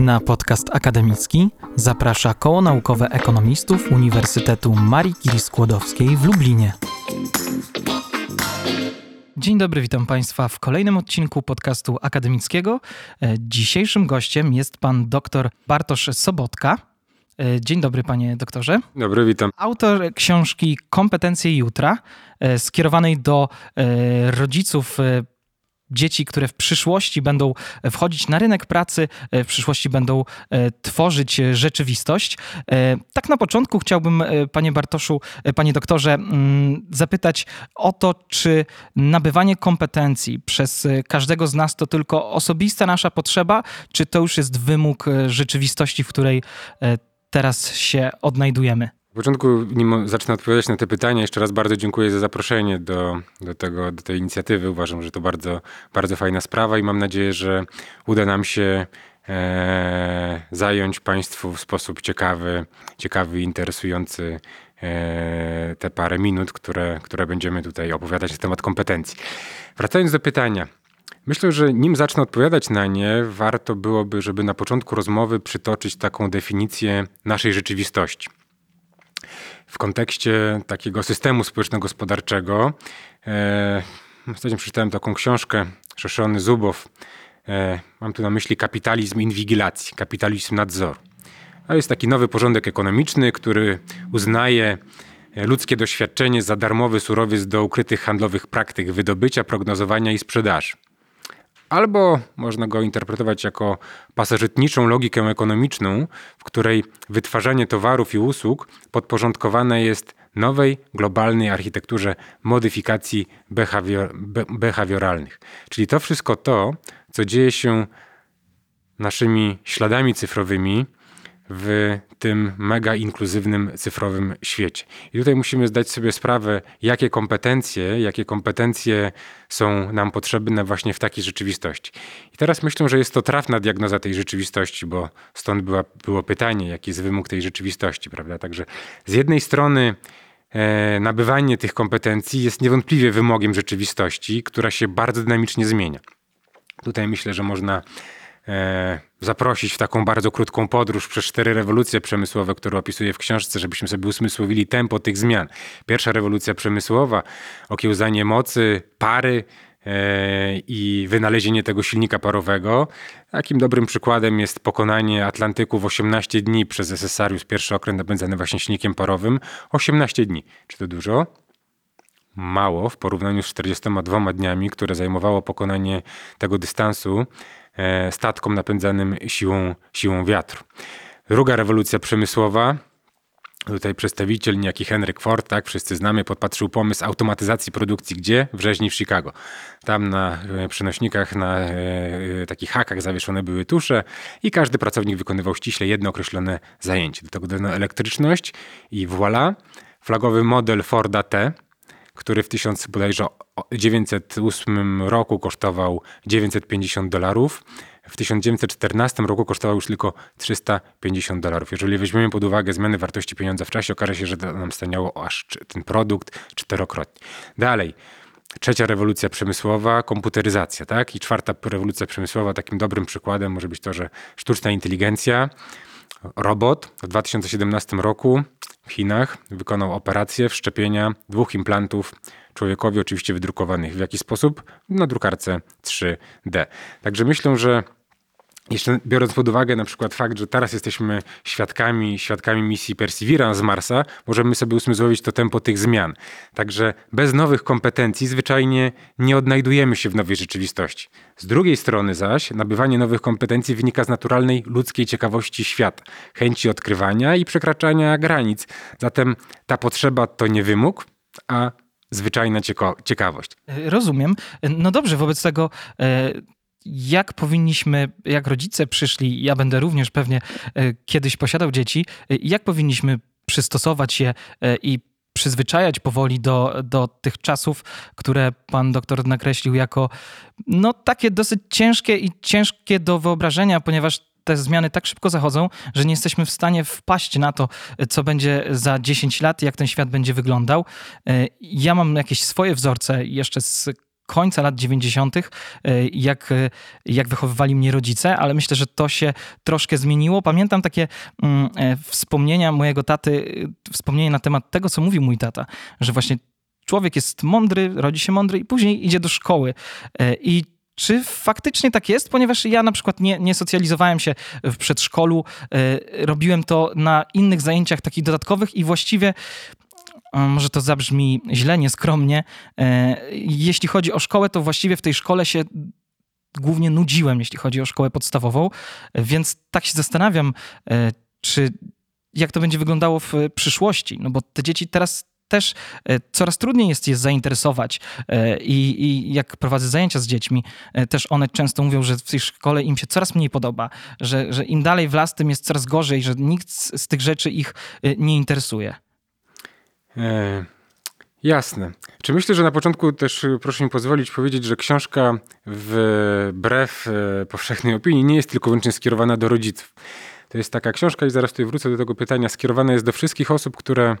Na podcast akademicki zaprasza Koło Naukowe Ekonomistów Uniwersytetu Marii Curie-Skłodowskiej w Lublinie. Dzień dobry, witam Państwa w kolejnym odcinku podcastu akademickiego. E, Dzisiejszym gościem jest pan dr Bartosz Sobotka. E, Dzień dobry, panie doktorze. Dobry, witam. Autor książki Kompetencje Jutra, e, skierowanej do rodziców dzieci, które w przyszłości będą wchodzić na rynek pracy, e, w przyszłości będą e, tworzyć e, rzeczywistość. E, Tak na początku chciałbym, e, panie Bartoszu, e, panie doktorze, mm, zapytać o to, czy nabywanie kompetencji przez e, każdego z nas to tylko osobista nasza potrzeba, czy to już jest wymóg e, rzeczywistości, w której e, teraz się odnajdujemy? W początku, nim zacznę odpowiadać na te pytania, jeszcze raz bardzo dziękuję za zaproszenie do, do, tego, do tej inicjatywy. Uważam, że to bardzo, bardzo fajna sprawa i mam nadzieję, że uda nam się e, zająć Państwu w sposób ciekawy, ciekawy i interesujący e, te parę minut, które, które będziemy tutaj opowiadać na temat kompetencji. Wracając do pytania. Myślę, że nim zacznę odpowiadać na nie, warto byłoby, żeby na początku rozmowy przytoczyć taką definicję naszej rzeczywistości w kontekście takiego systemu społeczno-gospodarczego. E, ostatnio przeczytałem taką książkę Szoszony Zubow. E, mam tu na myśli kapitalizm inwigilacji, kapitalizm nadzoru. To jest taki nowy porządek ekonomiczny, który uznaje ludzkie doświadczenie za darmowy surowiec do ukrytych handlowych praktyk wydobycia, prognozowania i sprzedaży. Albo można go interpretować jako pasożytniczą logikę ekonomiczną, w której wytwarzanie towarów i usług podporządkowane jest nowej, globalnej architekturze modyfikacji behawior, be, behawioralnych. Czyli to wszystko to, co dzieje się naszymi śladami cyfrowymi w tym mega inkluzywnym cyfrowym świecie. I tutaj musimy zdać sobie sprawę, jakie kompetencje, jakie kompetencje są nam potrzebne właśnie w takiej rzeczywistości. I teraz myślę, że jest to trafna diagnoza tej rzeczywistości, bo stąd była, było pytanie, jaki jest wymóg tej rzeczywistości, prawda? Także z jednej strony e, nabywanie tych kompetencji jest niewątpliwie wymogiem rzeczywistości, która się bardzo dynamicznie zmienia. Tutaj myślę, że można zaprosić w taką bardzo krótką podróż przez cztery rewolucje przemysłowe, które opisuję w książce, żebyśmy sobie usmysłowili tempo tych zmian. Pierwsza rewolucja przemysłowa, okiełzanie mocy, pary, e, i wynalezienie tego silnika parowego. Takim dobrym przykładem jest pokonanie Atlantyku w 18 dni przez SSR, pierwszy okręt napędzany właśnie silnikiem parowym. 18 dni. Czy to dużo? Mało w porównaniu z 42 dniami, które zajmowało pokonanie tego dystansu E, statkom napędzanym siłą, siłą wiatru. Druga rewolucja przemysłowa, Tutaj przedstawiciel, niejaki Henryk Ford, tak, wszyscy znamy, podpatrzył pomysł automatyzacji produkcji gdzie? W rzeźni w Chicago. Tam na e, przenośnikach, na e, takich hakach zawieszone były tusze i każdy pracownik wykonywał ściśle jedno określone zajęcie. Do tego dodano elektryczność i voilà, flagowy model Forda T, który w 1908 roku kosztował 950 dolarów. W 1914 roku kosztował już tylko 350 dolarów. Jeżeli weźmiemy pod uwagę zmiany wartości pieniądza w czasie, okaże się, że nam staniało aż ten produkt czterokrotnie. Dalej. Trzecia rewolucja przemysłowa, komputeryzacja, tak? I czwarta rewolucja przemysłowa, takim dobrym przykładem może być to, że sztuczna inteligencja, robot w 2017 roku w Chinach wykonał operację wszczepienia dwóch implantów człowiekowi, oczywiście wydrukowanych w jaki sposób? Na drukarce 3D. Także myślę, że jeszcze biorąc pod uwagę na przykład fakt, że teraz jesteśmy świadkami, świadkami misji Perseverance z Marsa, możemy sobie usmysłowić to tempo tych zmian. Także bez nowych kompetencji zwyczajnie nie odnajdujemy się w nowej rzeczywistości. Z drugiej strony zaś nabywanie nowych kompetencji wynika z naturalnej ludzkiej ciekawości świata, chęci odkrywania i przekraczania granic. Zatem ta potrzeba to nie wymóg, a zwyczajna ciekawość. Rozumiem. No dobrze, wobec tego e, jak powinniśmy, jak rodzice przyszli, ja będę również pewnie e, kiedyś posiadał dzieci, e, jak powinniśmy przystosować się i przyzwyczajać powoli do, do tych czasów, które pan doktor nakreślił jako no takie dosyć ciężkie i ciężkie do wyobrażenia, ponieważ te zmiany tak szybko zachodzą, że nie jesteśmy w stanie wpaść na to, co będzie za 10 lat, jak ten świat będzie wyglądał. Ja mam jakieś swoje wzorce jeszcze z końca lat 90., jak, jak wychowywali mnie rodzice, ale myślę, że to się troszkę zmieniło. Pamiętam takie mm, wspomnienia mojego taty, wspomnienia na temat tego, co mówił mój tata, że właśnie człowiek jest mądry, rodzi się mądry i później idzie do szkoły. I czy faktycznie tak jest? Ponieważ ja na przykład nie, nie socjalizowałem się w przedszkolu, e, robiłem to na innych zajęciach takich dodatkowych i właściwie może to zabrzmi źle, nieskromnie. E, jeśli chodzi o szkołę, to właściwie w tej szkole się głównie nudziłem, jeśli chodzi o szkołę podstawową, więc tak się zastanawiam, e, czy jak to będzie wyglądało w przyszłości, no bo te dzieci teraz też e, coraz trudniej jest je zainteresować I, i, jak prowadzę zajęcia z dziećmi, też one często mówią, że w tej szkole im się coraz mniej podoba, że, że im dalej w las, tym jest coraz gorzej, że nikt z tych rzeczy ich nie interesuje. E, jasne. Czy myślę, że na początku też proszę mi pozwolić powiedzieć, że książka wbrew powszechnej opinii nie jest tylko wyłącznie skierowana do rodziców. To jest taka książka i zaraz tutaj wrócę do tego pytania, skierowana jest do wszystkich osób, które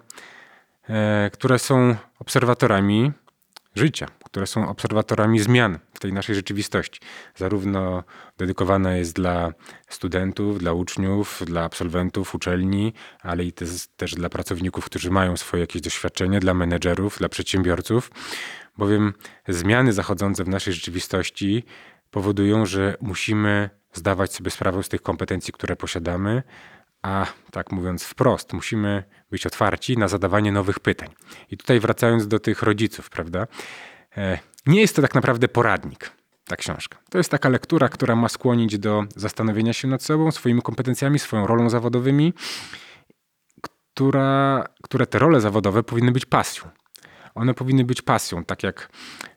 E, które są obserwatorami życia, które są obserwatorami zmian w tej naszej rzeczywistości. Zarówno dedykowana jest dla studentów, dla uczniów, dla absolwentów uczelni, ale i też, też dla pracowników, którzy mają swoje jakieś doświadczenie, dla menedżerów, dla przedsiębiorców, bowiem zmiany zachodzące w naszej rzeczywistości powodują, że musimy zdawać sobie sprawę z tych kompetencji, które posiadamy, a tak mówiąc wprost, musimy być otwarci na zadawanie nowych pytań. I tutaj wracając do tych rodziców, prawda? E, nie jest to tak naprawdę poradnik, ta książka. To jest taka lektura, która ma skłonić do zastanowienia się nad sobą, swoimi kompetencjami, swoją rolą zawodowymi, która, które te role zawodowe powinny być pasją. One powinny być pasją, tak jak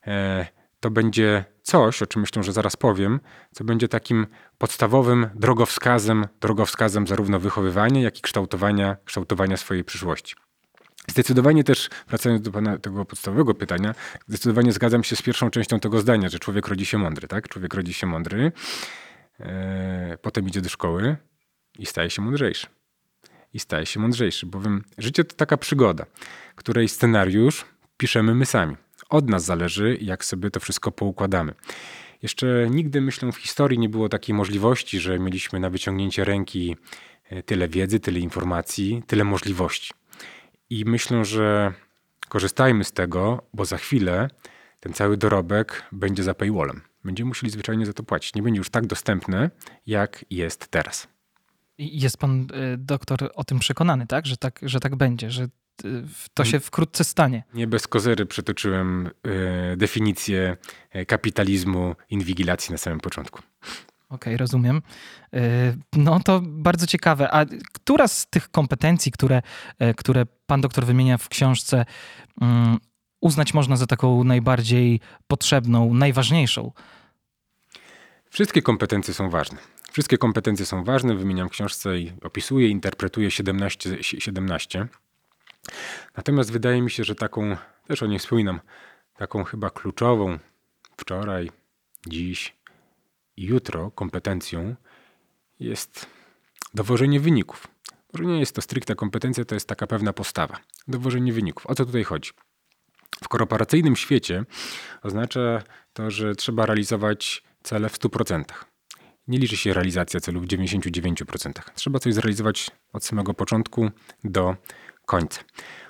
e, to będzie coś, o czym myślę, że zaraz powiem, co będzie takim podstawowym drogowskazem, drogowskazem zarówno wychowywania, jak i kształtowania, kształtowania swojej przyszłości. Zdecydowanie też, wracając do pana tego podstawowego pytania, zdecydowanie zgadzam się z pierwszą częścią tego zdania, że człowiek rodzi się mądry, tak? Człowiek rodzi się mądry, e, potem idzie do szkoły i staje się mądrzejszy. I staje się mądrzejszy, bowiem życie to taka przygoda, której scenariusz piszemy my sami. Od nas zależy, jak sobie to wszystko poukładamy. Jeszcze nigdy, myślę, w historii nie było takiej możliwości, że mieliśmy na wyciągnięcie ręki e, tyle wiedzy, tyle informacji, tyle możliwości. I myślę, że korzystajmy z tego, bo za chwilę ten cały dorobek będzie za paywallem. Będziemy musieli zwyczajnie za to płacić. Nie będzie już tak dostępne, jak jest teraz. Jest pan e, doktor o tym przekonany, tak? Że tak, że tak będzie, że to się wkrótce stanie. Nie bez kozery przytoczyłem y, definicję e, kapitalizmu inwigilacji na samym początku. Okej, okay, rozumiem. E, no to bardzo ciekawe. A która z tych kompetencji, które, które pan doktor wymienia w książce, um, uznać można za taką najbardziej potrzebną, najważniejszą? Wszystkie kompetencje są ważne. Wszystkie kompetencje są ważne. Wymieniam w książce i opisuję, interpretuję 17. 17. Natomiast wydaje mi się, że taką, też o niej wspominam, taką chyba kluczową wczoraj, dziś i jutro kompetencją jest dowożenie wyników. Może nie jest to stricte kompetencja, to jest taka pewna postawa. Dowożenie wyników. O co tutaj chodzi? W korporacyjnym świecie oznacza to, że trzeba realizować cele w 100%. Nie liczy się realizacja celu w 99%. Trzeba coś zrealizować od samego początku do końca.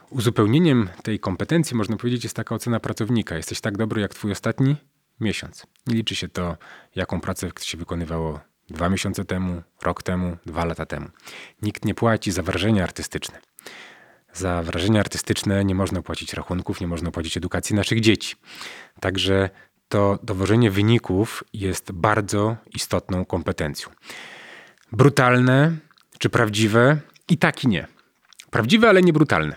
Uzupełnieniem tej kompetencji, można powiedzieć, jest taka ocena pracownika. Jesteś tak dobry jak twój ostatni miesiąc. Nie liczy się to, jaką pracę się wykonywało dwa miesiące temu, rok temu, dwa lata temu. Nikt nie płaci za wrażenia artystyczne. Za wrażenia artystyczne nie można płacić rachunków, nie można płacić edukacji naszych dzieci. Także to dowożenie wyników jest bardzo istotną kompetencją. Brutalne czy prawdziwe? I tak i nie. Prawdziwe, ale nie brutalne.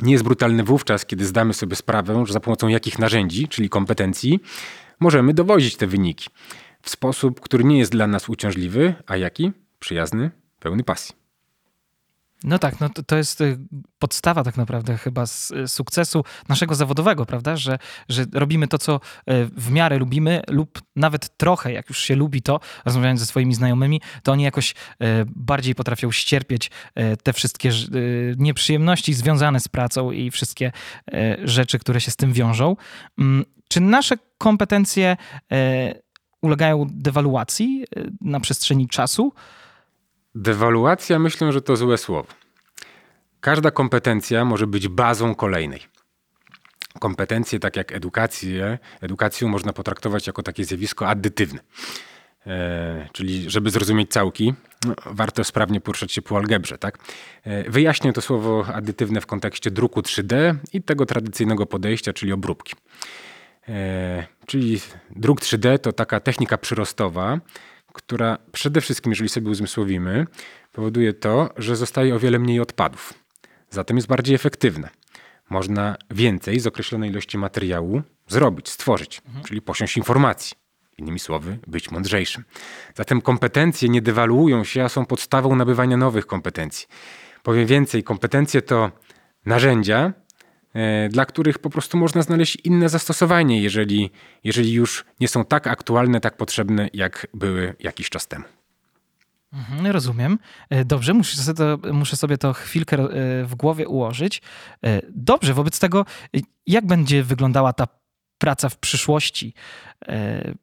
Nie jest brutalny wówczas, kiedy zdamy sobie sprawę, że za pomocą jakich narzędzi, czyli kompetencji, możemy dowozić te wyniki w sposób, który nie jest dla nas uciążliwy, a jaki? Przyjazny, pełny pasji. No tak, no to, to jest y, podstawa tak naprawdę chyba z y, sukcesu naszego zawodowego, prawda? Że, że robimy to, co y, w miarę lubimy lub nawet trochę, jak już się lubi to, rozmawiając ze swoimi znajomymi, to oni jakoś bardziej potrafią ścierpieć te wszystkie nieprzyjemności związane z pracą i wszystkie rzeczy, które się z tym wiążą. Mm, czy nasze kompetencje ulegają dewaluacji na przestrzeni czasu? Dewaluacja myślę, że to złe słowo. Każda kompetencja może być bazą kolejnej. Kompetencje, tak jak edukację, edukację można potraktować jako takie zjawisko addytywne. E, czyli, żeby zrozumieć całki, no, warto sprawnie poruszać się po algebrze. Tak? E, wyjaśnię to słowo addytywne w kontekście druku 3D i tego tradycyjnego podejścia, czyli obróbki. E, czyli druk 3D to taka technika przyrostowa, która przede wszystkim, jeżeli sobie uzmysłowimy, powoduje to, że zostaje o wiele mniej odpadów. Zatem jest bardziej efektywne. Można więcej z określonej ilości materiału zrobić, stworzyć, mhm. czyli posiąść informacji. Innymi słowy, być mądrzejszym. Zatem kompetencje nie dewaluują się, a są podstawą nabywania nowych kompetencji. Powiem więcej, kompetencje to narzędzia, dla których po prostu można znaleźć inne zastosowanie, jeżeli, jeżeli już nie są tak aktualne, tak potrzebne, jak były jakiś czas temu. Mhm, rozumiem. E, dobrze, muszę sobie, to, muszę sobie to chwilkę e, w głowie ułożyć. Dobrze, wobec tego, jak będzie wyglądała ta praca w przyszłości?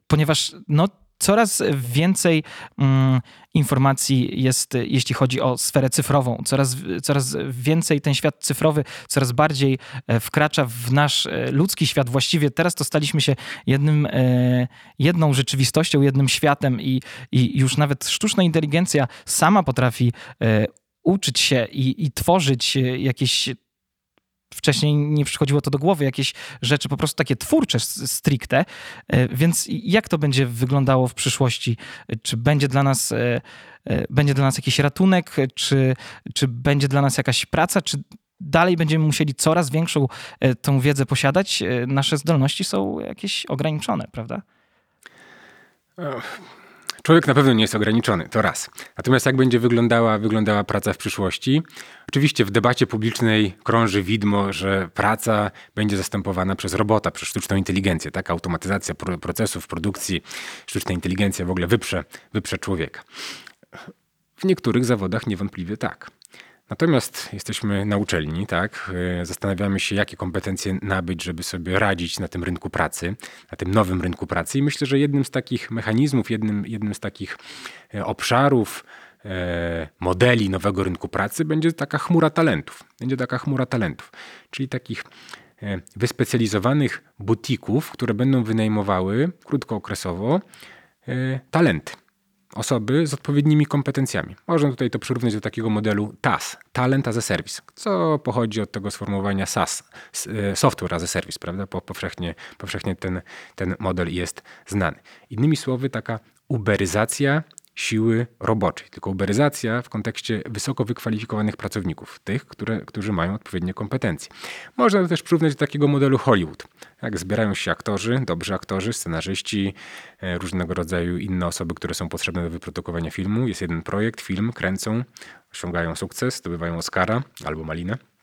Ponieważ no, coraz więcej mm, informacji jest, jeśli chodzi o sferę cyfrową. Coraz, coraz więcej ten świat cyfrowy coraz bardziej e, wkracza w nasz e, ludzki świat. Właściwie teraz to staliśmy się jednym, e, jedną rzeczywistością, jednym światem i, i już nawet sztuczna inteligencja sama potrafi uczyć się i, i tworzyć jakieś wcześniej nie przychodziło to do głowy, jakieś rzeczy po prostu takie twórcze stricte. E, więc jak to będzie wyglądało w przyszłości? Czy będzie dla nas, e, e, będzie dla nas jakiś ratunek, czy, czy będzie dla nas jakaś praca, czy dalej będziemy musieli coraz większą tą wiedzę posiadać? Nasze zdolności są jakieś ograniczone, prawda? Człowiek na pewno nie jest ograniczony, to raz. Natomiast jak będzie wyglądała, wyglądała praca w przyszłości? Oczywiście w debacie publicznej krąży widmo, że praca będzie zastępowana przez robota, przez sztuczną inteligencję. Tak? Automatyzacja procesów produkcji, sztuczna inteligencja w ogóle wyprze, wyprze człowieka. W niektórych zawodach niewątpliwie tak. Natomiast jesteśmy na uczelni, tak? E, zastanawiamy się, jakie kompetencje nabyć, żeby sobie radzić na tym rynku pracy, na tym nowym rynku pracy. I myślę, że jednym z takich mechanizmów, jednym, jednym z takich e, obszarów, e, modeli nowego rynku pracy będzie taka chmura talentów. Będzie taka chmura talentów, czyli takich wyspecjalizowanych butików, które będą wynajmowały krótkookresowo talenty osoby z odpowiednimi kompetencjami. Można tutaj to przyrównać do takiego modelu TAS, Talent as a Service, co pochodzi od tego sformułowania SaaS, e, Software as a Service, prawda? Powszechnie, powszechnie ten, ten model jest znany. Innymi słowy, taka uberyzacja siły roboczej, tylko uberyzacja w kontekście wysoko wykwalifikowanych pracowników, tych, które, którzy mają odpowiednie kompetencje. Można to też przyrównać do takiego modelu Hollywood. Jak zbierają się aktorzy, dobrzy aktorzy, scenarzyści, e, różnego rodzaju inne osoby, które są potrzebne do wyprodukowania filmu. Jest jeden projekt, film, kręcą, osiągają sukces, zdobywają Oscara albo Malinę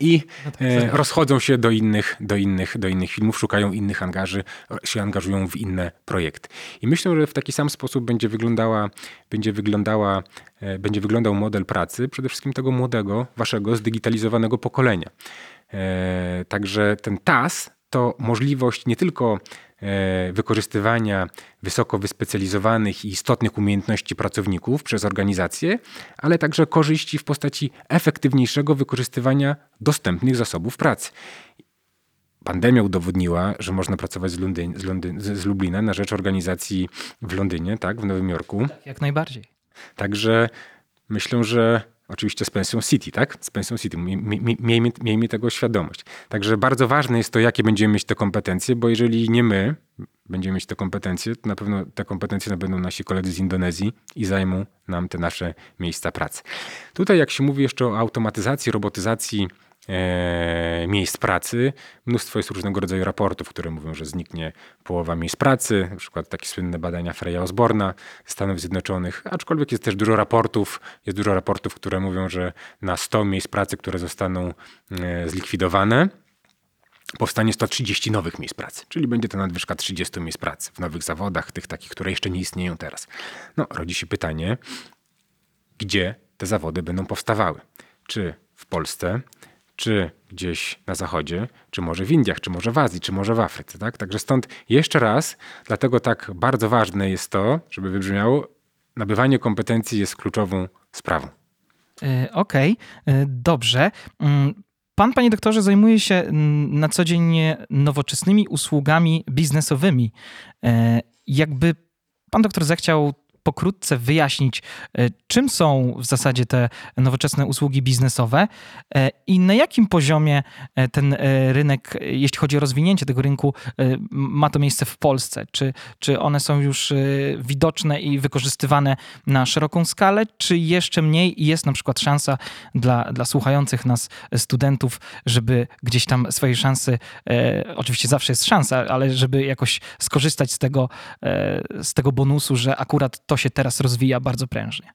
i no tak, e, rozchodzą się do innych, do, innych, do innych filmów, szukają innych angaży, się angażują w inne projekty. I myślę, że w taki sam sposób będzie wyglądała, będzie wyglądała, e, będzie wyglądał model pracy przede wszystkim tego młodego, waszego zdigitalizowanego pokolenia. E, także ten TAS to możliwość nie tylko wykorzystywania wysoko wyspecjalizowanych i istotnych umiejętności pracowników przez organizacje, ale także korzyści w postaci efektywniejszego wykorzystywania dostępnych zasobów pracy. Pandemia udowodniła, że można pracować z, Londyn, z, Londyn, z Lublina na rzecz organizacji w Londynie, tak, w Nowym Jorku. Tak, jak najbardziej. Także myślę, że Oczywiście z pensją City, tak? Z pensją City. Miejmy, miejmy tego świadomość. Także bardzo ważne jest to, jakie będziemy mieć te kompetencje, bo jeżeli nie my będziemy mieć te kompetencje, to na pewno te kompetencje nabędą nasi koledzy z Indonezji i zajmą nam te nasze miejsca pracy. Tutaj, jak się mówi jeszcze o automatyzacji, robotyzacji miejsc pracy. Mnóstwo jest różnego rodzaju raportów, które mówią, że zniknie połowa miejsc pracy, na przykład takie słynne badania Freya Osborna Stanów Zjednoczonych, aczkolwiek jest też dużo raportów, jest dużo raportów, które mówią, że na 100 miejsc pracy, które zostaną e, zlikwidowane, powstanie 130 nowych miejsc pracy, czyli będzie to nadwyżka 30 miejsc pracy w nowych zawodach, tych takich, które jeszcze nie istnieją teraz. No, rodzi się pytanie, gdzie te zawody będą powstawały? Czy w Polsce, czy gdzieś na zachodzie, czy może w Indiach, czy może w Azji, czy może w Afryce. Tak? Także stąd jeszcze raz, dlatego tak bardzo ważne jest to, żeby wybrzmiało, nabywanie kompetencji jest kluczową sprawą. E, okej, okay. dobrze. Mm, pan, panie doktorze, zajmuje się na co dzień nowoczesnymi usługami biznesowymi. E, jakby pan doktor zechciał pokrótce wyjaśnić, e, czym są w zasadzie te nowoczesne usługi biznesowe e, i na jakim poziomie e, ten rynek, jeśli chodzi o rozwinięcie tego rynku, ma to miejsce w Polsce? Czy, czy one są już widoczne i wykorzystywane na szeroką skalę, czy jeszcze mniej i jest na przykład szansa dla, dla słuchających nas studentów, żeby gdzieś tam swojej szansy, oczywiście zawsze jest szansa, ale żeby jakoś skorzystać z tego, z tego bonusu, że akurat to się teraz rozwija bardzo prężnie.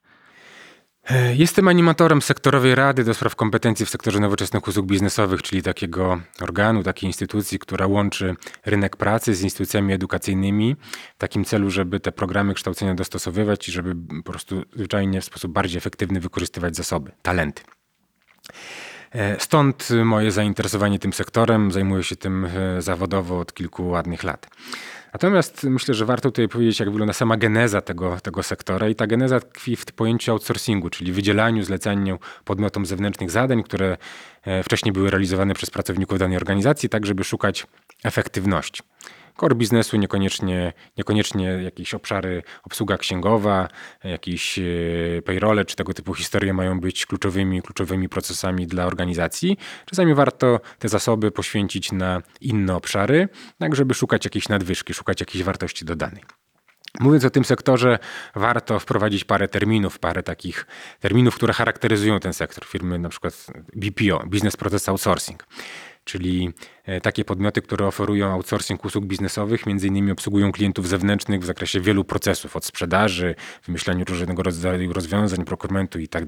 Jestem animatorem sektorowej Rady do spraw kompetencji w sektorze nowoczesnych usług biznesowych, czyli takiego organu, takiej instytucji, która łączy rynek pracy z instytucjami edukacyjnymi w takim celu, żeby te programy kształcenia dostosowywać i żeby po prostu zwyczajnie w sposób bardziej efektywny wykorzystywać zasoby, talenty. E, stąd moje zainteresowanie tym sektorem. Zajmuję się tym e, zawodowo od kilku ładnych lat. Natomiast myślę, że warto tutaj powiedzieć, jak wygląda sama geneza tego, tego sektora. I ta geneza tkwi w pojęciu outsourcingu, czyli wydzielaniu, zlecaniu podmiotom zewnętrznych zadań, które e, wcześniej były realizowane przez pracowników danej organizacji, tak żeby szukać efektywności core biznesu, niekoniecznie, niekoniecznie jakieś obszary, obsługa księgowa, jakieś e, payrole czy tego typu historie mają być kluczowymi, kluczowymi procesami dla organizacji. Czasami warto te zasoby poświęcić na inne obszary, tak żeby szukać jakiejś nadwyżki, szukać jakiejś wartości dodanej. Mówiąc o tym sektorze, warto wprowadzić parę terminów, parę takich terminów, które charakteryzują ten sektor. Firmy na przykład BPO, Business Process Outsourcing czyli e, takie podmioty, które oferują outsourcing usług biznesowych, między innymi obsługują klientów zewnętrznych w zakresie wielu procesów, od sprzedaży, wymyślaniu różnego rodzaju rozwiązań, prokurentu i tak.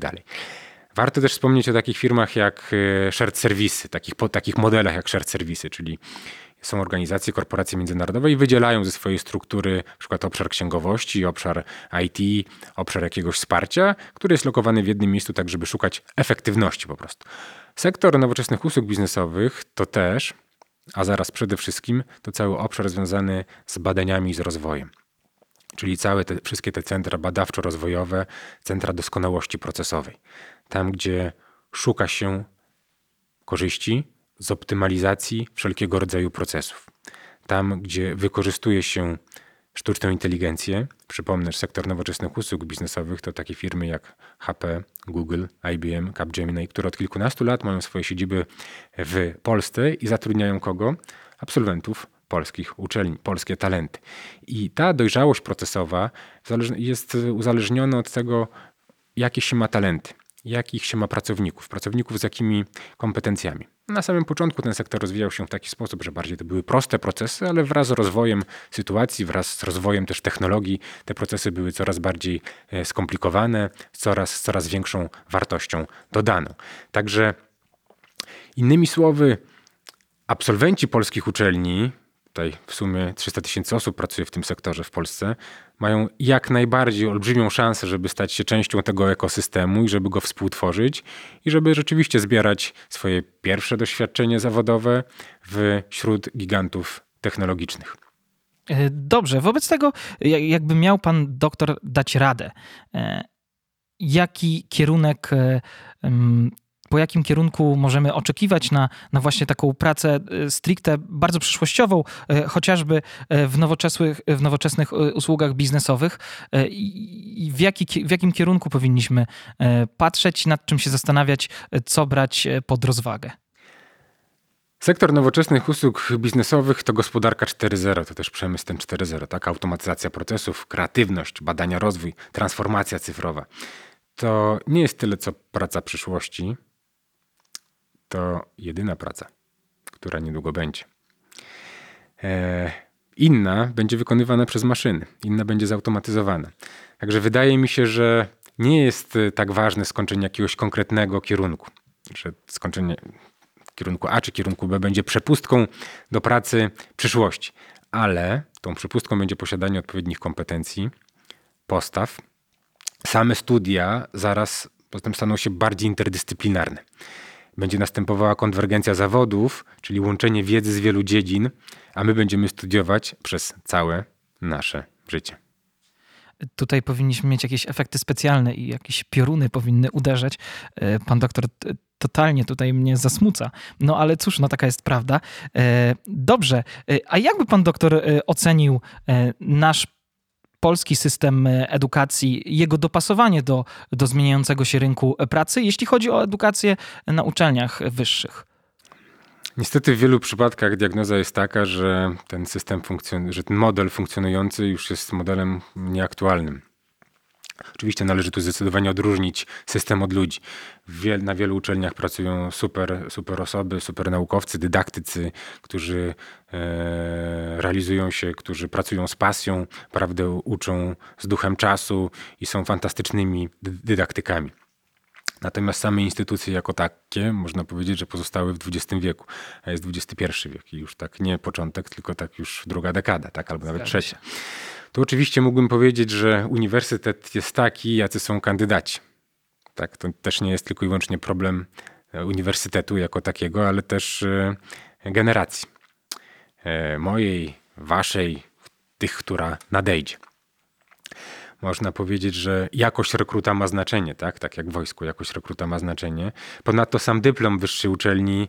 Warto też wspomnieć o takich firmach jak e, shared services, takich, takich modelach jak shared services, czyli są organizacje, korporacje międzynarodowe i wydzielają ze swojej struktury przykład obszar księgowości, obszar IT, obszar jakiegoś wsparcia, który jest lokowany w jednym miejscu, tak żeby szukać efektywności po prostu. Sektor nowoczesnych usług biznesowych to też, a zaraz przede wszystkim, to cały obszar związany z badaniami i z rozwojem. Czyli całe te, wszystkie te centra badawczo-rozwojowe, centra doskonałości procesowej. Tam, gdzie szuka się korzyści z optymalizacji wszelkiego rodzaju procesów. Tam, gdzie wykorzystuje się sztuczną inteligencję. Przypomnę, że sektor nowoczesnych usług biznesowych to takie firmy jak HP, Google, IBM, Capgemini, które od kilkunastu lat mają swoje siedziby w Polsce i zatrudniają kogo? Absolwentów polskich uczelni, polskie talenty. I ta dojrzałość procesowa jest uzależniona od tego, jakie się ma talenty jakich się ma pracowników, pracowników z jakimi kompetencjami. Na samym początku ten sektor rozwijał się w taki sposób, że bardziej to były proste procesy, ale wraz z rozwojem sytuacji, wraz z rozwojem też technologii, te procesy były coraz bardziej e, skomplikowane, coraz, coraz większą wartością dodaną. Także innymi słowy, absolwenci polskich uczelni, tutaj w sumie 300 tysięcy osób pracuje w tym sektorze w Polsce, mają jak najbardziej olbrzymią szansę, żeby stać się częścią tego ekosystemu i żeby go współtworzyć i żeby rzeczywiście zbierać swoje pierwsze doświadczenie zawodowe wśród gigantów technologicznych. E, dobrze, wobec tego, jakby miał pan doktor dać radę, e, jaki kierunek e, po jakim kierunku możemy oczekiwać na, na właśnie taką pracę e, stricte bardzo przyszłościową, e, chociażby e, w nowoczesnych, w nowoczesnych usługach biznesowych i w, jaki, w jakim kierunku powinniśmy patrzeć, nad czym się zastanawiać, co brać pod rozwagę. Sektor nowoczesnych usług biznesowych to gospodarka 4.0, to też przemysł ten 4.0, tak? Automatyzacja procesów, kreatywność, badania, rozwój, transformacja cyfrowa. To nie jest tyle co praca przyszłości, to jedyna praca, która niedługo będzie. E, inna będzie wykonywana przez maszyny, inna będzie zautomatyzowana. Także wydaje mi się, że nie jest tak ważne skończenie jakiegoś konkretnego kierunku, że skończenie kierunku A czy kierunku B będzie przepustką do pracy przyszłości, ale tą przepustką będzie posiadanie odpowiednich kompetencji, postaw. Same studia zaraz potem staną się bardziej interdyscyplinarne. Będzie następowała konwergencja zawodów, czyli łączenie wiedzy z wielu dziedzin, a my będziemy studiować przez całe nasze życie. Tutaj powinniśmy mieć jakieś efekty specjalne i jakieś pioruny powinny uderzać. E, pan doktor totalnie tutaj mnie zasmuca. No ale cóż, no taka jest prawda. E, dobrze, e, a jakby pan doktor ocenił nasz polski system edukacji, jego dopasowanie do, do zmieniającego się rynku pracy, jeśli chodzi o edukację na uczelniach wyższych? Niestety w wielu przypadkach diagnoza jest taka, że ten system funkcjonuje, że ten model funkcjonujący już jest modelem nieaktualnym. Oczywiście należy tu zdecydowanie odróżnić system od ludzi. na wielu uczelniach pracują super, super osoby, super naukowcy, dydaktycy, którzy e, realizują się, którzy pracują z pasją, prawdę uczą z duchem czasu i są fantastycznymi dydaktykami. Natomiast same instytucje jako takie, można powiedzieć, że pozostały w XX wieku, a jest XXI wiek i już tak nie początek, tylko tak już druga dekada, tak, albo nawet trzecia. To oczywiście mógłbym powiedzieć, że uniwersytet jest taki, jacy są kandydaci. Tak, to też nie jest tylko i wyłącznie problem e, uniwersytetu jako takiego, ale też e, generacji. E, mojej, waszej, tych, która nadejdzie można powiedzieć, że jakość rekruta ma znaczenie, tak? Tak jak w wojsku jakość rekruta ma znaczenie. Ponadto sam dyplom wyższej uczelni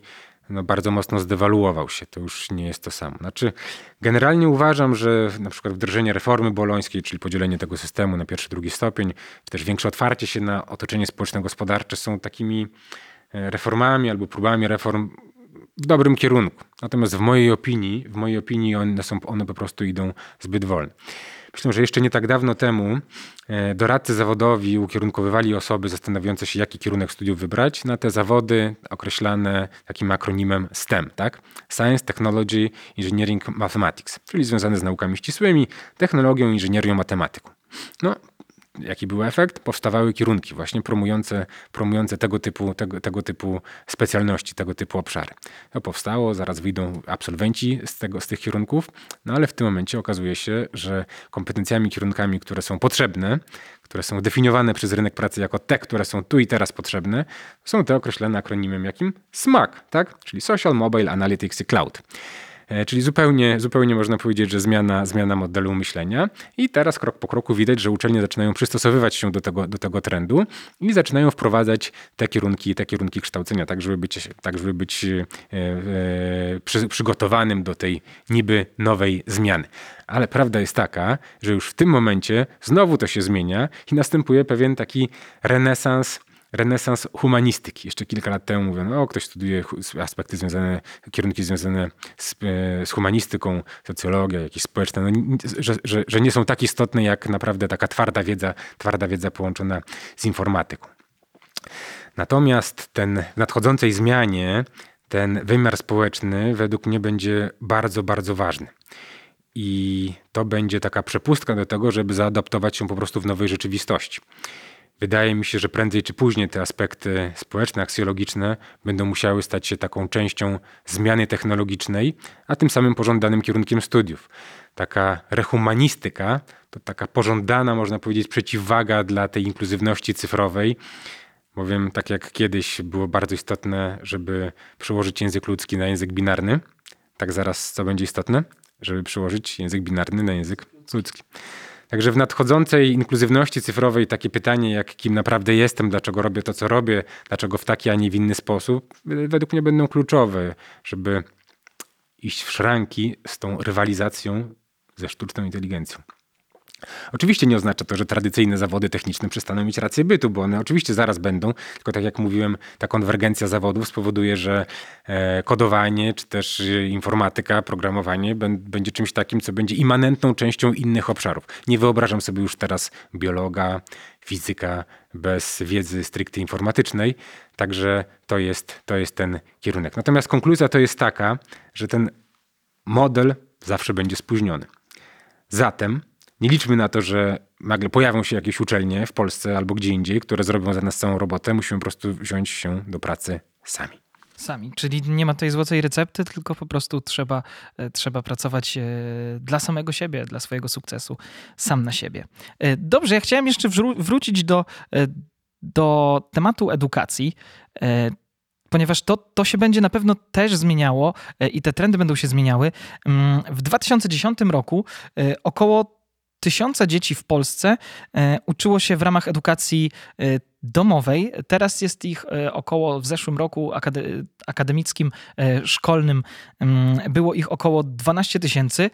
no, bardzo mocno zdewaluował się. To już nie jest to samo. Znaczy, generalnie uważam, że na przykład wdrożenie reformy bolońskiej, czyli podzielenie tego systemu na pierwszy, drugi stopień, też większe otwarcie się na otoczenie społeczno-gospodarcze są takimi e, reformami albo próbami reform w dobrym kierunku. Natomiast w mojej opinii, w mojej opinii one, są, one po prostu idą zbyt wolno. Myślę, że jeszcze nie tak dawno temu e, doradcy zawodowi ukierunkowywali osoby zastanawiające się, jaki kierunek studiów wybrać na te zawody określane takim akronimem STEM, tak? Science, Technology, Engineering, Mathematics, czyli związane z naukami ścisłymi, technologią, inżynierią, matematyką. No, jaki był efekt? Powstawały kierunki właśnie promujące, promujące tego, typu, tego, tego typu specjalności, tego typu obszary. To powstało, zaraz wyjdą absolwenci z, tego, z tych kierunków, no ale w tym momencie okazuje się, że kompetencjami, kierunkami, które są potrzebne, które są definiowane przez rynek pracy jako te, które są tu i teraz potrzebne, są te określone akronimem jakim SMAC, tak? czyli Social Mobile Analytics i Cloud. E, czyli zupełnie, zupełnie można powiedzieć, że zmiana, zmiana modelu myślenia. I teraz krok po kroku widać, że uczelnie zaczynają przystosowywać się do tego, do tego trendu i zaczynają wprowadzać te kierunki, te kierunki kształcenia, tak żeby być, tak żeby być e, e, przy, przygotowanym do tej niby nowej zmiany. Ale prawda jest taka, że już w tym momencie znowu to się zmienia i następuje pewien taki renesans renesans humanistyki. Jeszcze kilka lat temu mówiono, o ktoś studiuje aspekty związane, kierunki związane z, e, z humanistyką, socjologia, jakieś społeczne, no, że, że, że nie są tak istotne jak naprawdę taka twarda wiedza, twarda wiedza połączona z informatyką. Natomiast ten w nadchodzącej zmianie ten wymiar społeczny według mnie będzie bardzo, bardzo ważny. I to będzie taka przepustka do tego, żeby zaadaptować się po prostu w nowej rzeczywistości. Wydaje mi się, że prędzej czy później te aspekty społeczne, aksjologiczne będą musiały stać się taką częścią zmiany technologicznej, a tym samym pożądanym kierunkiem studiów. Taka rehumanistyka to taka pożądana, można powiedzieć, przeciwwaga dla tej inkluzywności cyfrowej, bowiem tak jak kiedyś było bardzo istotne, żeby przełożyć język ludzki na język binarny, tak zaraz co będzie istotne? Żeby przełożyć język binarny na język ludzki. Także w nadchodzącej inkluzywności cyfrowej takie pytanie, jak kim naprawdę jestem, dlaczego robię to, co robię, dlaczego w taki, a nie w inny sposób, według mnie będą kluczowe, żeby iść w szranki z tą rywalizacją ze sztuczną inteligencją. Oczywiście nie oznacza to, że tradycyjne zawody techniczne przestaną mieć rację bytu, bo one oczywiście zaraz będą, tylko tak jak mówiłem, ta konwergencja zawodów spowoduje, że e, kodowanie czy też e, informatyka, programowanie będzie czymś takim, co będzie immanentną częścią innych obszarów. Nie wyobrażam sobie już teraz biologa, fizyka, bez wiedzy stricte informatycznej. Także to jest, to jest ten kierunek. Natomiast konkluzja to jest taka, że ten model zawsze będzie spóźniony. Zatem nie liczmy na to, że nagle pojawią się jakieś uczelnie w Polsce albo gdzie indziej, które zrobią za nas całą robotę. Musimy po prostu wziąć się do pracy sami. Sami, czyli nie ma tej złotej recepty, tylko po prostu trzeba, e, trzeba pracować e, dla samego siebie, dla swojego sukcesu, sam na siebie. E, dobrze, ja chciałem jeszcze wrócić do, do tematu edukacji ponieważ to, to się będzie na pewno też zmieniało i te trendy będą się zmieniały. Mm, w 2010 roku około tysiąca dzieci w Polsce e, uczyło się w ramach edukacji e, domowej. Teraz jest ich e, około, w zeszłym roku akademickim, szkolnym mm, było ich około 12 tysięcy.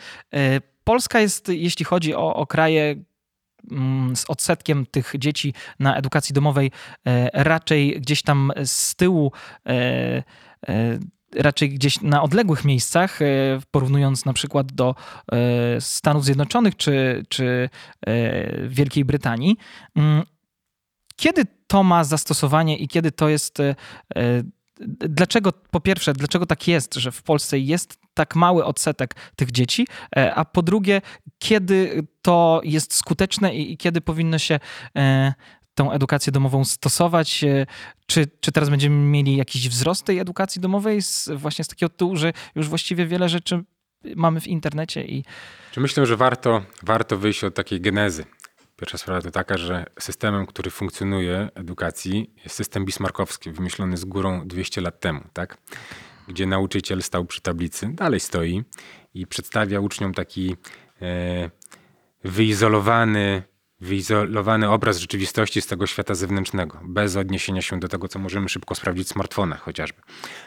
Polska jest, jeśli chodzi o, o kraje mm, z odsetkiem tych dzieci na edukacji domowej, raczej gdzieś tam z tyłu raczej gdzieś na odległych miejscach, e, porównując na przykład do e, Stanów Zjednoczonych czy, czy e, Wielkiej Brytanii. Mm, kiedy to ma zastosowanie i kiedy to jest. Dlaczego, po pierwsze, dlaczego tak jest, że w Polsce jest tak mały odsetek tych dzieci, a po drugie, kiedy to jest skuteczne i, i kiedy powinno się tą edukację domową stosować? E, czy, czy teraz będziemy mieli jakiś wzrost tej edukacji domowej z, właśnie z takiego tytułu, że już właściwie wiele rzeczy mamy w internecie i... Czy myślę, że warto, warto wyjść od takiej genezy. Pierwsza sprawa to taka, że systemem, który funkcjonuje edukacji jest system bismarckowski, wymyślony z górą 200 lat temu, tak? Gdzie nauczyciel stał przy tablicy, dalej stoi i przedstawia uczniom taki e, wyizolowany, wyizolowany obraz rzeczywistości z tego świata zewnętrznego, bez odniesienia się do tego, co możemy szybko sprawdzić w smartfonach chociażby.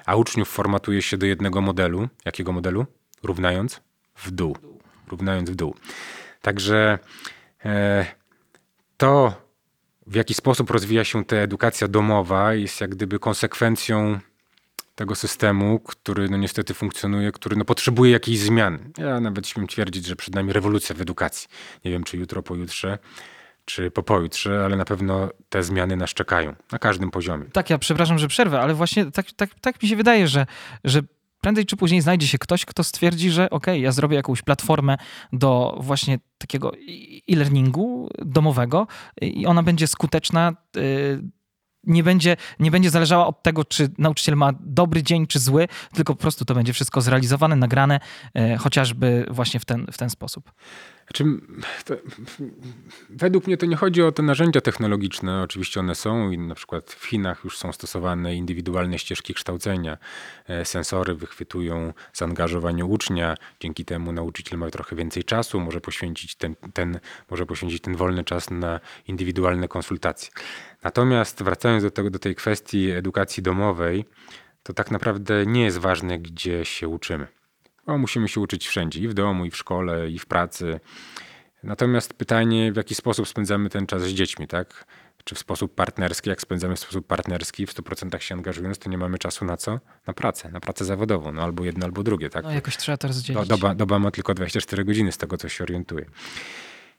A uczniów formatuje się do jednego modelu. Jakiego modelu? Równając w dół. Równając w dół. Także e, to, w jaki sposób rozwija się ta edukacja domowa, jest jak gdyby konsekwencją tego systemu, który no niestety funkcjonuje, który no potrzebuje jakiejś zmiany. Ja nawet śmiem twierdzić, że przed nami rewolucja w edukacji. Nie wiem, czy jutro, pojutrze, czy po pojutrze, ale na pewno te zmiany nas czekają na każdym poziomie. Tak, ja przepraszam, że przerwę, ale właśnie tak, tak, tak mi się wydaje, że, że prędzej czy później znajdzie się ktoś, kto stwierdzi, że ok, ja zrobię jakąś platformę do właśnie takiego e-learningu domowego i ona będzie skuteczna y, nie będzie, nie będzie zależała od tego, czy nauczyciel ma dobry dzień, czy zły, tylko po prostu to będzie wszystko zrealizowane, nagrane, e, chociażby właśnie w ten, w ten sposób. Znaczy, to, według mnie to nie chodzi o te narzędzia technologiczne. Oczywiście one są i na przykład w Chinach już są stosowane indywidualne ścieżki kształcenia. E, sensory wychwytują zaangażowanie ucznia. Dzięki temu nauczyciel ma trochę więcej czasu, może poświęcić ten, ten, może poświęcić ten wolny czas na indywidualne konsultacje. Natomiast wracając do, tego, do tej kwestii edukacji domowej, to tak naprawdę nie jest ważne, gdzie się uczymy. Bo musimy się uczyć wszędzie, i w domu, i w szkole, i w pracy. Natomiast pytanie, w jaki sposób spędzamy ten czas z dziećmi, tak? Czy w sposób partnerski, jak spędzamy w sposób partnerski, w 100% się angażując, to nie mamy czasu na co? Na pracę, na pracę zawodową, no albo jedno, albo drugie, tak? No jakoś trzeba to rozdzielić. Doba, doba ma tylko 24 godziny, z tego co się orientuje.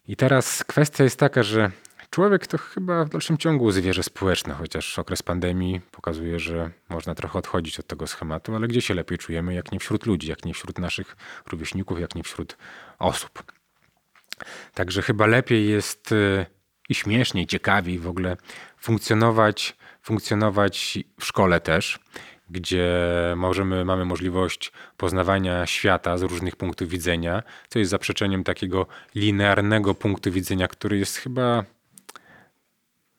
I teraz kwestia jest taka, że Człowiek to chyba w dalszym ciągu zwierzę społeczne, chociaż okres pandemii pokazuje, że można trochę odchodzić od tego schematu, ale gdzie się lepiej czujemy, jak nie wśród ludzi, jak nie wśród naszych rówieśników, jak nie wśród osób. Także chyba lepiej jest e, i śmieszniej, ciekawiej w ogóle funkcjonować, funkcjonować w szkole też, gdzie możemy, mamy możliwość poznawania świata z różnych punktów widzenia, co jest zaprzeczeniem takiego linearnego punktu widzenia, który jest chyba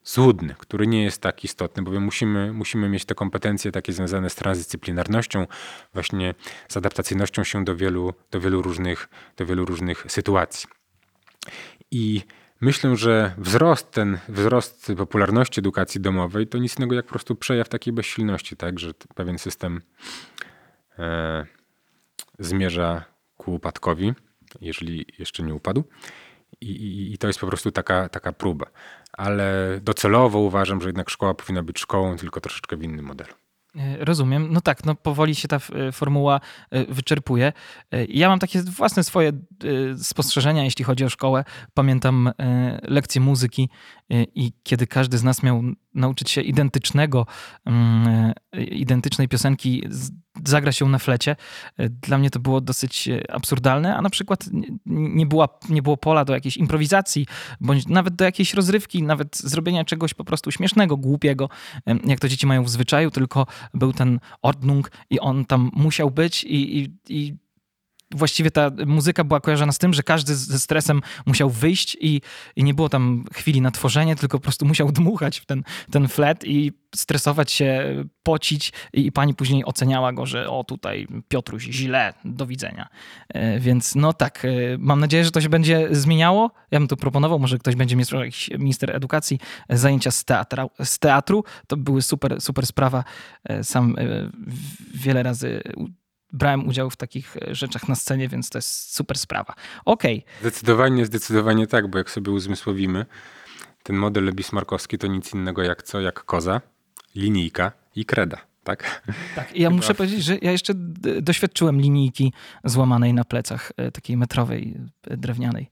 złudny, który nie jest tak istotny, bowiem musimy, musimy mieć te kompetencje takie związane z transdyscyplinarnością, właśnie z adaptacyjnością się do wielu, do wielu, różnych, do wielu różnych sytuacji. I myślę, że wzrost ten, wzrost popularności edukacji domowej to nic innego jak po prostu przejaw takiej bezsilności, tak, że pewien system e, zmierza ku upadkowi, jeżeli jeszcze nie upadł. I, i, I, to jest po prostu taka, taka próba. Ale docelowo uważam, że jednak szkoła powinna być szkołą, tylko troszeczkę w innym modelu. E, rozumiem. No tak, no powoli się ta e, formuła e, wyczerpuje. Ja mam takie własne swoje spostrzeżenia, jeśli chodzi o szkołę. Pamiętam lekcje muzyki i kiedy każdy z nas miał nauczyć się identycznego, mm, identycznej piosenki, zagrać ją na flecie, dla mnie to było dosyć absurdalne, a na przykład nie, była, nie było pola do jakiejś improwizacji, bądź nawet do jakiejś rozrywki, nawet zrobienia czegoś po prostu śmiesznego, głupiego, jak to dzieci mają w zwyczaju, tylko był ten Ordnung i on tam musiał być i, i, i właściwie ta muzyka była kojarzona z tym, że każdy ze stresem musiał wyjść i, i nie było tam chwili na tworzenie, tylko po prostu musiał dmuchać w ten, ten flet i stresować się, pocić i, i pani później oceniała go, że o tutaj Piotruś źle, do widzenia. E, więc no tak, e, mam nadzieję, że to się będzie zmieniało. Ja bym tu proponował, może ktoś będzie miał jakiś minister edukacji, e, zajęcia z, teatra, z teatru. To były super, super sprawa. Sam wiele razy brałem udział w takich e, rzeczach na scenie, więc to jest super sprawa. Okej. Okay. Zdecydowanie, zdecydowanie tak, bo jak sobie uzmysłowimy, ten model bismarckowski to nic innego jak co, jak koza, linijka i kreda. Tak? Tak, i ja muszę powiedzieć, że ja jeszcze doświadczyłem linijki złamanej na plecach, e, takiej metrowej, e, drewnianej.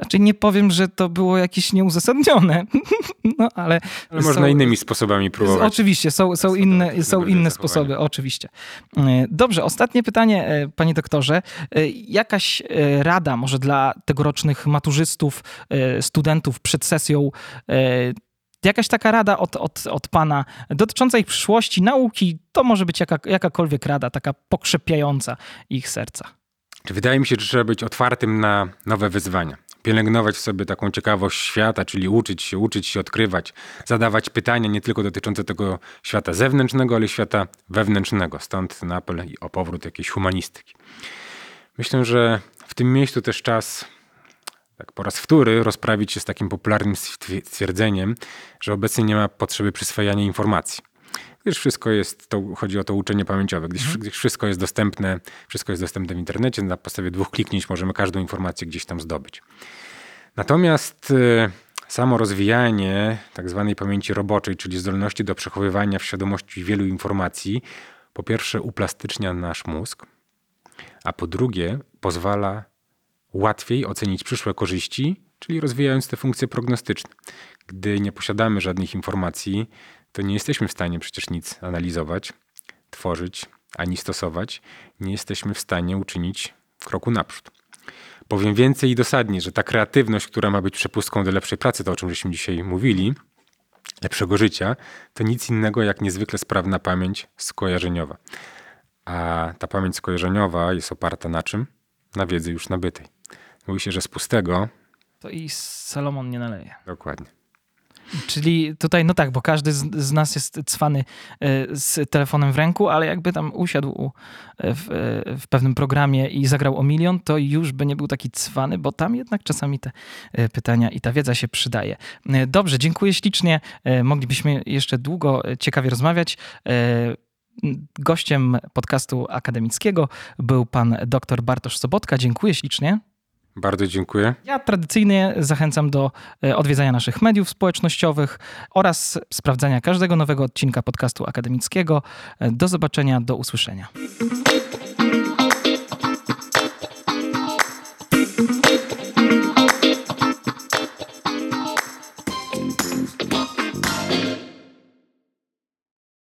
Znaczy nie powiem, że to było jakieś nieuzasadnione, no ale... ale można są, innymi sposobami próbować. Oczywiście, są, są inne, są inne sposoby, oczywiście. E, dobrze, ostatnie pytanie, e, panie doktorze. E, jakaś rada może dla tegorocznych maturzystów, studentów przed sesją jakaś taka rada od, od, od pana dotycząca ich przyszłości, nauki, to może być jaka, jakakolwiek rada, taka pokrzepiająca ich serca. Wydaje mi się, że trzeba być otwartym na nowe wyzwania pielęgnować w sobie taką ciekawość świata, czyli uczyć się, uczyć się odkrywać, zadawać pytania nie tylko dotyczące tego świata zewnętrznego, ale świata wewnętrznego. Stąd na apel o powrót jakiejś humanistyki. Myślę, że w tym miejscu też czas tak po raz wtóry rozprawić się z takim popularnym stwierdzeniem, że obecnie nie ma potrzeby przyswajania informacji. Gdyż wszystko jest, to chodzi o to uczenie pamięciowe, gdyż, mhm. gdyż wszystko jest dostępne, wszystko jest dostępne w internecie, na podstawie dwóch kliknięć możemy każdą informację gdzieś tam zdobyć. Natomiast y, samo rozwijanie tak zwanej pamięci roboczej, czyli zdolności do przechowywania w świadomości wielu informacji, po pierwsze uplastycznia nasz mózg, a po drugie pozwala łatwiej ocenić przyszłe korzyści, czyli rozwijając te funkcje prognostyczne. Gdy nie posiadamy żadnych informacji, to nie jesteśmy w stanie przecież nic analizować, tworzyć ani stosować. Nie jesteśmy w stanie uczynić kroku naprzód. Powiem więcej i dosadnie, że ta kreatywność, która ma być przepustką do lepszej pracy, to o czym żeśmy dzisiaj mówili, lepszego życia, to nic innego jak niezwykle sprawna pamięć skojarzeniowa. A ta pamięć skojarzeniowa jest oparta na czym? Na wiedzy już nabytej. Mówi się, że z pustego. To i Salomon nie naleje. Dokładnie. Czyli tutaj, no tak, bo każdy z, z, nas jest cwany e, z telefonem w ręku, ale jakby tam usiadł e, w, e, w, pewnym programie i zagrał o milion, to już by nie był taki cwany, bo tam jednak czasami te pytania i ta wiedza się przydaje. Dobrze, dziękuję ślicznie. Moglibyśmy jeszcze długo ciekawie rozmawiać. Gościem podcastu akademickiego był pan dr Bartosz Sobotka. Dziękuję ślicznie. Bardzo dziękuję. Ja tradycyjnie zachęcam do e, odwiedzania naszych mediów społecznościowych oraz sprawdzania każdego nowego odcinka podcastu akademickiego. E, do zobaczenia, do usłyszenia.